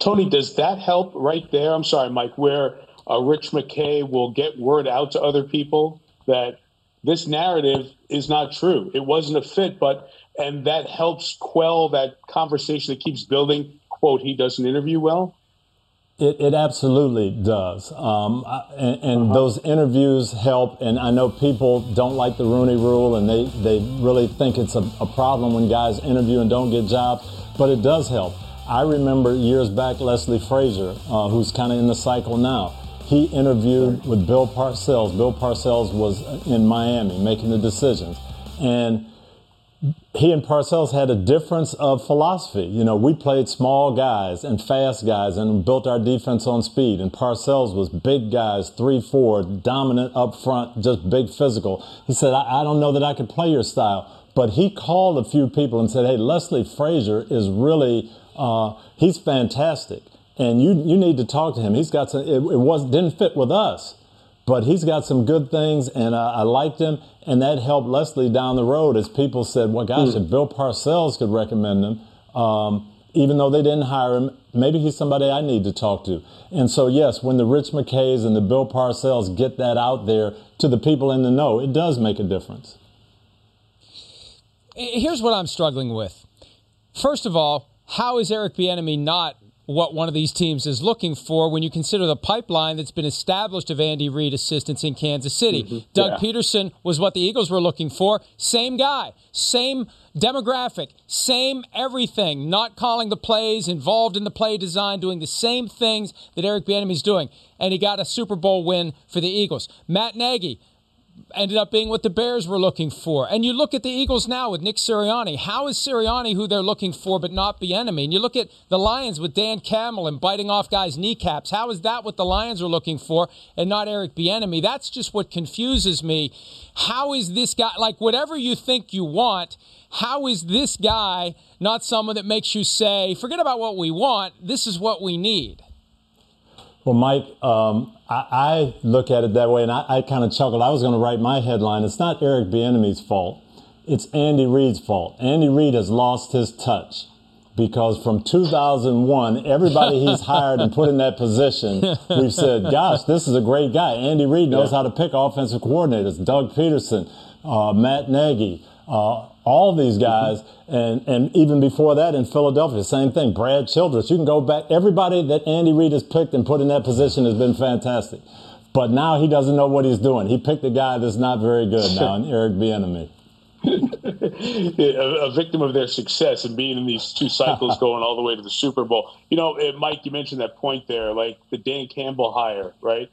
Tony, does that help right there? I'm sorry, Mike, where uh, Rich McKay will get word out to other people that this narrative is not true. It wasn't a fit, but and that helps quell that conversation that keeps building. "Quote: He doesn't interview well." It, it absolutely does, um, and, and uh-huh. those interviews help. And I know people don't like the Rooney Rule, and they they really think it's a, a problem when guys interview and don't get jobs. But it does help. I remember years back, Leslie Frazier, uh, who's kind of in the cycle now. He interviewed with Bill Parcells. Bill Parcells was in Miami making the decisions, and he and Parcells had a difference of philosophy. You know, we played small guys and fast guys and built our defense on speed. And Parcells was big guys, three, four, dominant up front, just big physical. He said, I, I don't know that I could play your style. But he called a few people and said, Hey, Leslie Frazier is really, uh, he's fantastic. And you, you need to talk to him. He's got some, it, it was, didn't fit with us but he's got some good things, and uh, I liked him, and that helped Leslie down the road as people said, "Well, gosh, mm. if Bill Parcells could recommend him." Um, even though they didn't hire him, maybe he's somebody I need to talk to. And so, yes, when the Rich McKays and the Bill Parcells get that out there to the people in the know, it does make a difference. Here's what I'm struggling with. First of all, how is Eric Bieniemy not what one of these teams is looking for when you consider the pipeline that's been established of Andy Reid assistants in Kansas City. Mm-hmm. Doug yeah. Pederson was what the Eagles were looking for. Same guy, same demographic, same everything. Not calling the plays, involved in the play design, doing the same things that Eric Bieniemy's doing, and he got a Super Bowl win for the Eagles. Matt Nagy ended up being what the Bears were looking for. And you look at the Eagles now with Nick Sirianni. How is Sirianni who they're looking for, but not Bieniemy? And you look at the Lions with Dan Campbell and biting off guys' kneecaps. How is that what the Lions are looking for, and not Eric Bieniemy? That's just what confuses me. How is this guy like whatever you think you want? How is this guy not someone that makes you say, "Forget about what we want. This is what we need"? Well, Mike, um, I, I, look at it that way, and I, I kind of chuckled. I was going to write my headline. It's not Eric Bieniemy's fault. It's Andy Reid's fault. Andy Reid has lost his touch because from 2001, everybody he's hired and put in that position, we've said, "Gosh, this is a great guy." Andy Reid knows yeah. how to pick offensive coordinators. Doug Pederson, uh, Matt Nagy. Uh, all these guys, and, and even before that in Philadelphia, same thing. Brad Childress. You can go back. Everybody that Andy Reid has picked and put in that position has been fantastic. But now he doesn't know what he's doing. He picked a guy that's not very good now, and Eric Bieniemy. a, a, victim of their success and being in these two cycles going all the way to the Super Bowl. You know, eh, Mike, you mentioned that point there, like the Dan Campbell hire, right?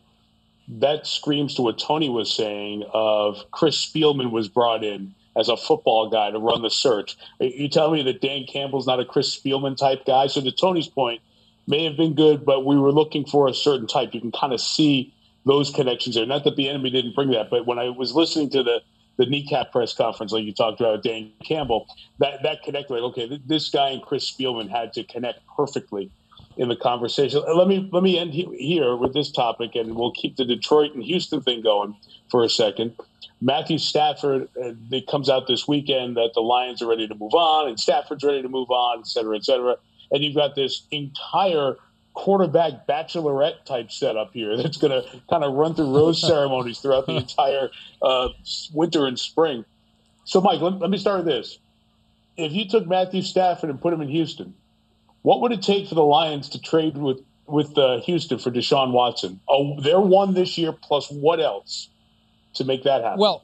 That screams to what Tony was saying of Chris Spielman was brought in as a football guy to run the search. You tell me that Dan Campbell's not a Chris Spielman type guy. So to Tony's point, may have been good, but we were looking for a certain type. You can kind of see those connections there. Not that Bieniemy didn't bring that, but when I was listening to the the kneecap press conference, like you talked about Dan Campbell, that that connected. Like, okay, this guy and Chris Spielman had to connect perfectly in the conversation. Uh, let me let me end here with this topic, and we'll keep the Detroit and Houston thing going for a second. Matthew Stafford, uh, it comes out this weekend that the Lions are ready to move on and Stafford's ready to move on, et cetera, et cetera. And you've got this entire quarterback bachelorette type setup here that's going to kind of run through rose ceremonies throughout the entire uh, winter and spring. So, Mike, let, let me start with this. If you took Matthew Stafford and put him in Houston, what would it take for the Lions to trade with with uh, Houston for Deshaun Watson? Oh, they're one this year. Plus, what else? To make that happen. Well,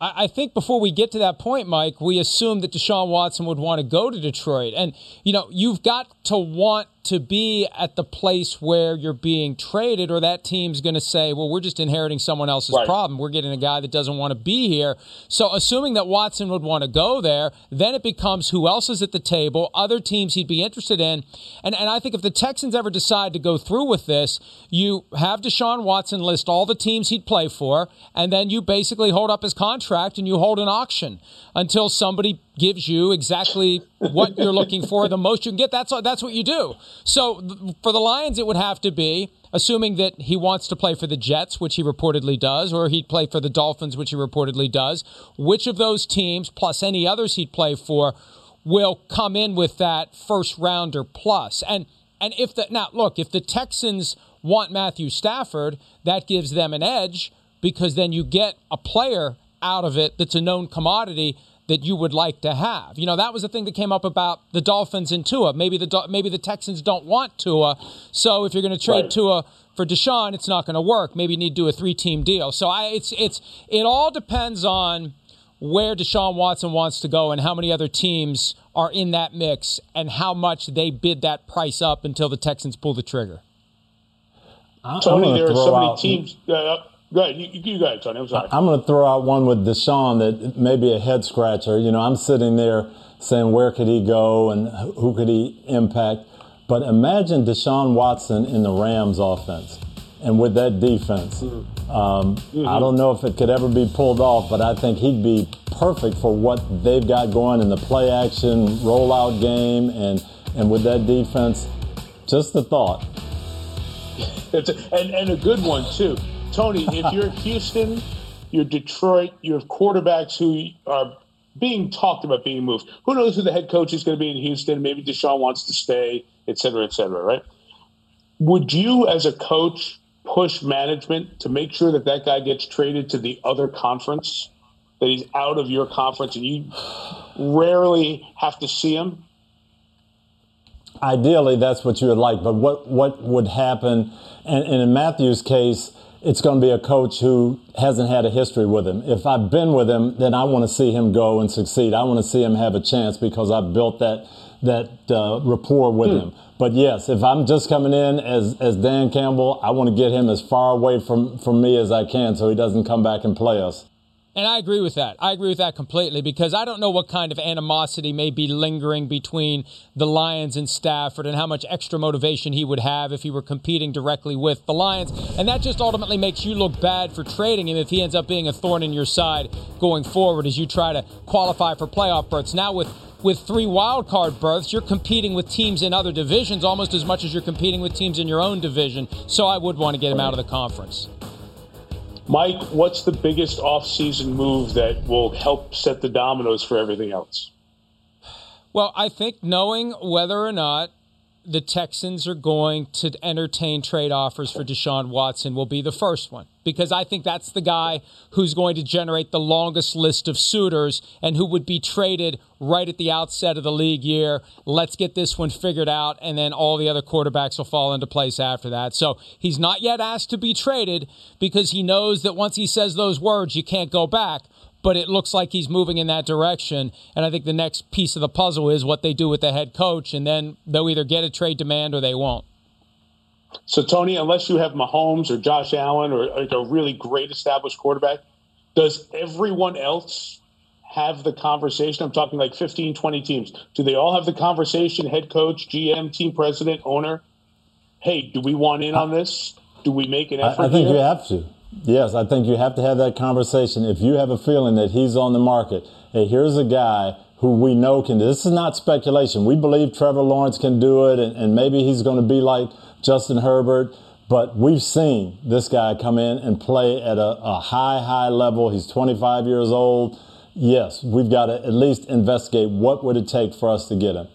I think before we get to that point, Mike, we assume that Deshaun Watson would want to go to Detroit. And, you know, you've got to want to be at the place where you're being traded, or that team's going to say, well, we're just inheriting someone else's right. problem. We're getting a guy that doesn't want to be here. So, assuming that Watson would want to go there, then it becomes who else is at the table, other teams he'd be interested in. And, and I think if the Texans ever decide to go through with this, you have Deshaun Watson list all the teams he'd play for, and then you basically hold up his contract and you hold an auction until somebody gives you exactly what you're looking for, the most you can get. That's that's what you do. So for the Lions, it would have to be assuming that he wants to play for the Jets, which he reportedly does, or he'd play for the Dolphins, which he reportedly does. Which of those teams, plus any others he'd play for, will come in with that first rounder plus? And and if the now look, if the Texans want Matthew Stafford, that gives them an edge because then you get a player out of it that's a known commodity that you would like to have. You know, that was the thing that came up about the Dolphins and Tua. Maybe the maybe the Texans don't want Tua, so if you're going to trade right. Tua for Deshaun, it's not going to work. Maybe you need to do a three-team deal. So I, it's it's it all depends on where Deshaun Watson wants to go and how many other teams are in that mix and how much they bid that price up until the Texans pull the trigger. Tony, there are so many teams. Uh, Go ahead. You, you go ahead, Tony. I'm sorry. I'm going to throw out one with Deshaun that may be a head scratcher. You know, I'm sitting there saying where could he go and who could he impact. But imagine Deshaun Watson in the Rams offense and with that defense. Mm-hmm. Um, mm-hmm. I don't know if it could ever be pulled off, but I think he'd be perfect for what they've got going in the play action rollout game and, and with that defense. Just a thought. a, and, and a good one, too. Tony, if you're Houston, you're Detroit, you have quarterbacks who are being talked about being moved. Who knows who the head coach is going to be in Houston? Maybe Deshaun wants to stay, et cetera, et cetera, right? Would you, as a coach, push management to make sure that that guy gets traded to the other conference, that he's out of your conference and you rarely have to see him? Ideally, that's what you would like. But what, what would happen, and, and in Matthew's case, it's going to be a coach who hasn't had a history with him. If I've been with him, then I want to see him go and succeed. I want to see him have a chance because I've built that that uh, rapport with hmm. him. But yes, if I'm just coming in as as Dan Campbell, I want to get him as far away from from me as I can so he doesn't come back and play us. And I agree with that. I agree with that completely because I don't know what kind of animosity may be lingering between the Lions and Stafford and how much extra motivation he would have if he were competing directly with the Lions. And that just ultimately makes you look bad for trading him if he ends up being a thorn in your side going forward as you try to qualify for playoff berths. Now with with three wild card berths, you're competing with teams in other divisions almost as much as you're competing with teams in your own division. So I would want to get him out of the conference. Mike, what's the biggest offseason move that will help set the dominoes for everything else? Well, I think knowing whether or not the Texans are going to entertain trade offers for Deshaun Watson will be the first one because I think that's the guy who's going to generate the longest list of suitors and who would be traded right at the outset of the league year. Let's get this one figured out, and then all the other quarterbacks will fall into place after that. So he's not yet asked to be traded because he knows that once he says those words, you can't go back but it looks like he's moving in that direction. And I think the next piece of the puzzle is what they do with the head coach, and then they'll either get a trade demand or they won't. So, Tony, unless you have Mahomes or Josh Allen or like a really great established quarterback, does everyone else have the conversation? I'm talking like 15, 20 teams. Do they all have the conversation, head coach, GM, team president, owner? Hey, do we want in on this? Do we make an effort? I, I think here? you have to. Yes, I think you have to have that conversation. If you have a feeling that he's on the market, hey, here's a guy who we know can do this is not speculation. We believe Trevor Lawrence can do it, and, and maybe he's going to be like Justin Herbert. But we've seen this guy come in and play at a, a high, high level. He's 25 years old. Yes, we've got to at least investigate what would it take for us to get him.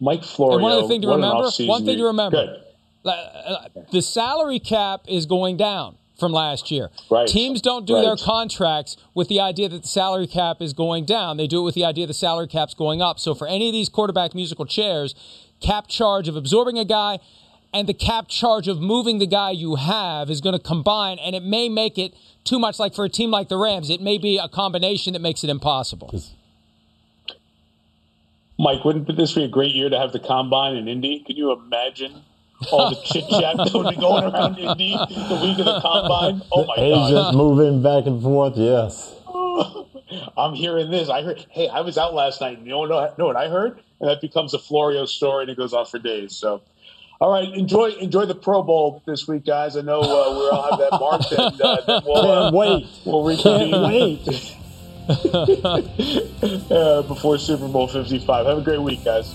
Mike Florio. And one other thing to remember. One thing to remember. Good Uh, the salary cap is going down from last year. Right. Teams don't do right. their contracts with the idea that the salary cap is going down. They do it with the idea the salary cap's going up. So for any of these quarterback musical chairs, cap charge of absorbing a guy and the cap charge of moving the guy you have is going to combine and it may make it too much like for a team like the Rams, it may be a combination that makes it impossible. Mike, wouldn't this be a great year to have the combine in Indy? Can you imagine all the chit chat that would be going around Indy the week of the combine. Oh my god! Agents moving back and forth. Yes. I'm hearing this. I heard. Hey, I was out last night. And you know, know what I heard? And that becomes a Florio story, and it goes on for days. So, all right, enjoy enjoy the Pro Bowl this week, guys. I know uh, we all have that marked, and uh, we'll uh, wait. We'll reconvene. Can't wait. uh, before Super Bowl 55. Have a great week, guys.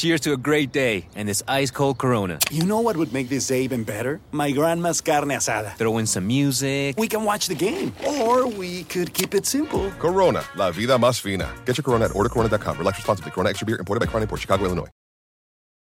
Cheers to a great day and this ice cold Corona. You know what would make this day even better? My grandma's carne asada. Throw in some music. We can watch the game. Or we could keep it simple. Corona, la vida más fina. Get your Corona at ordercorona.com. Relax responsibly. Corona Extra Beer, imported by Crown Port Chicago, Illinois.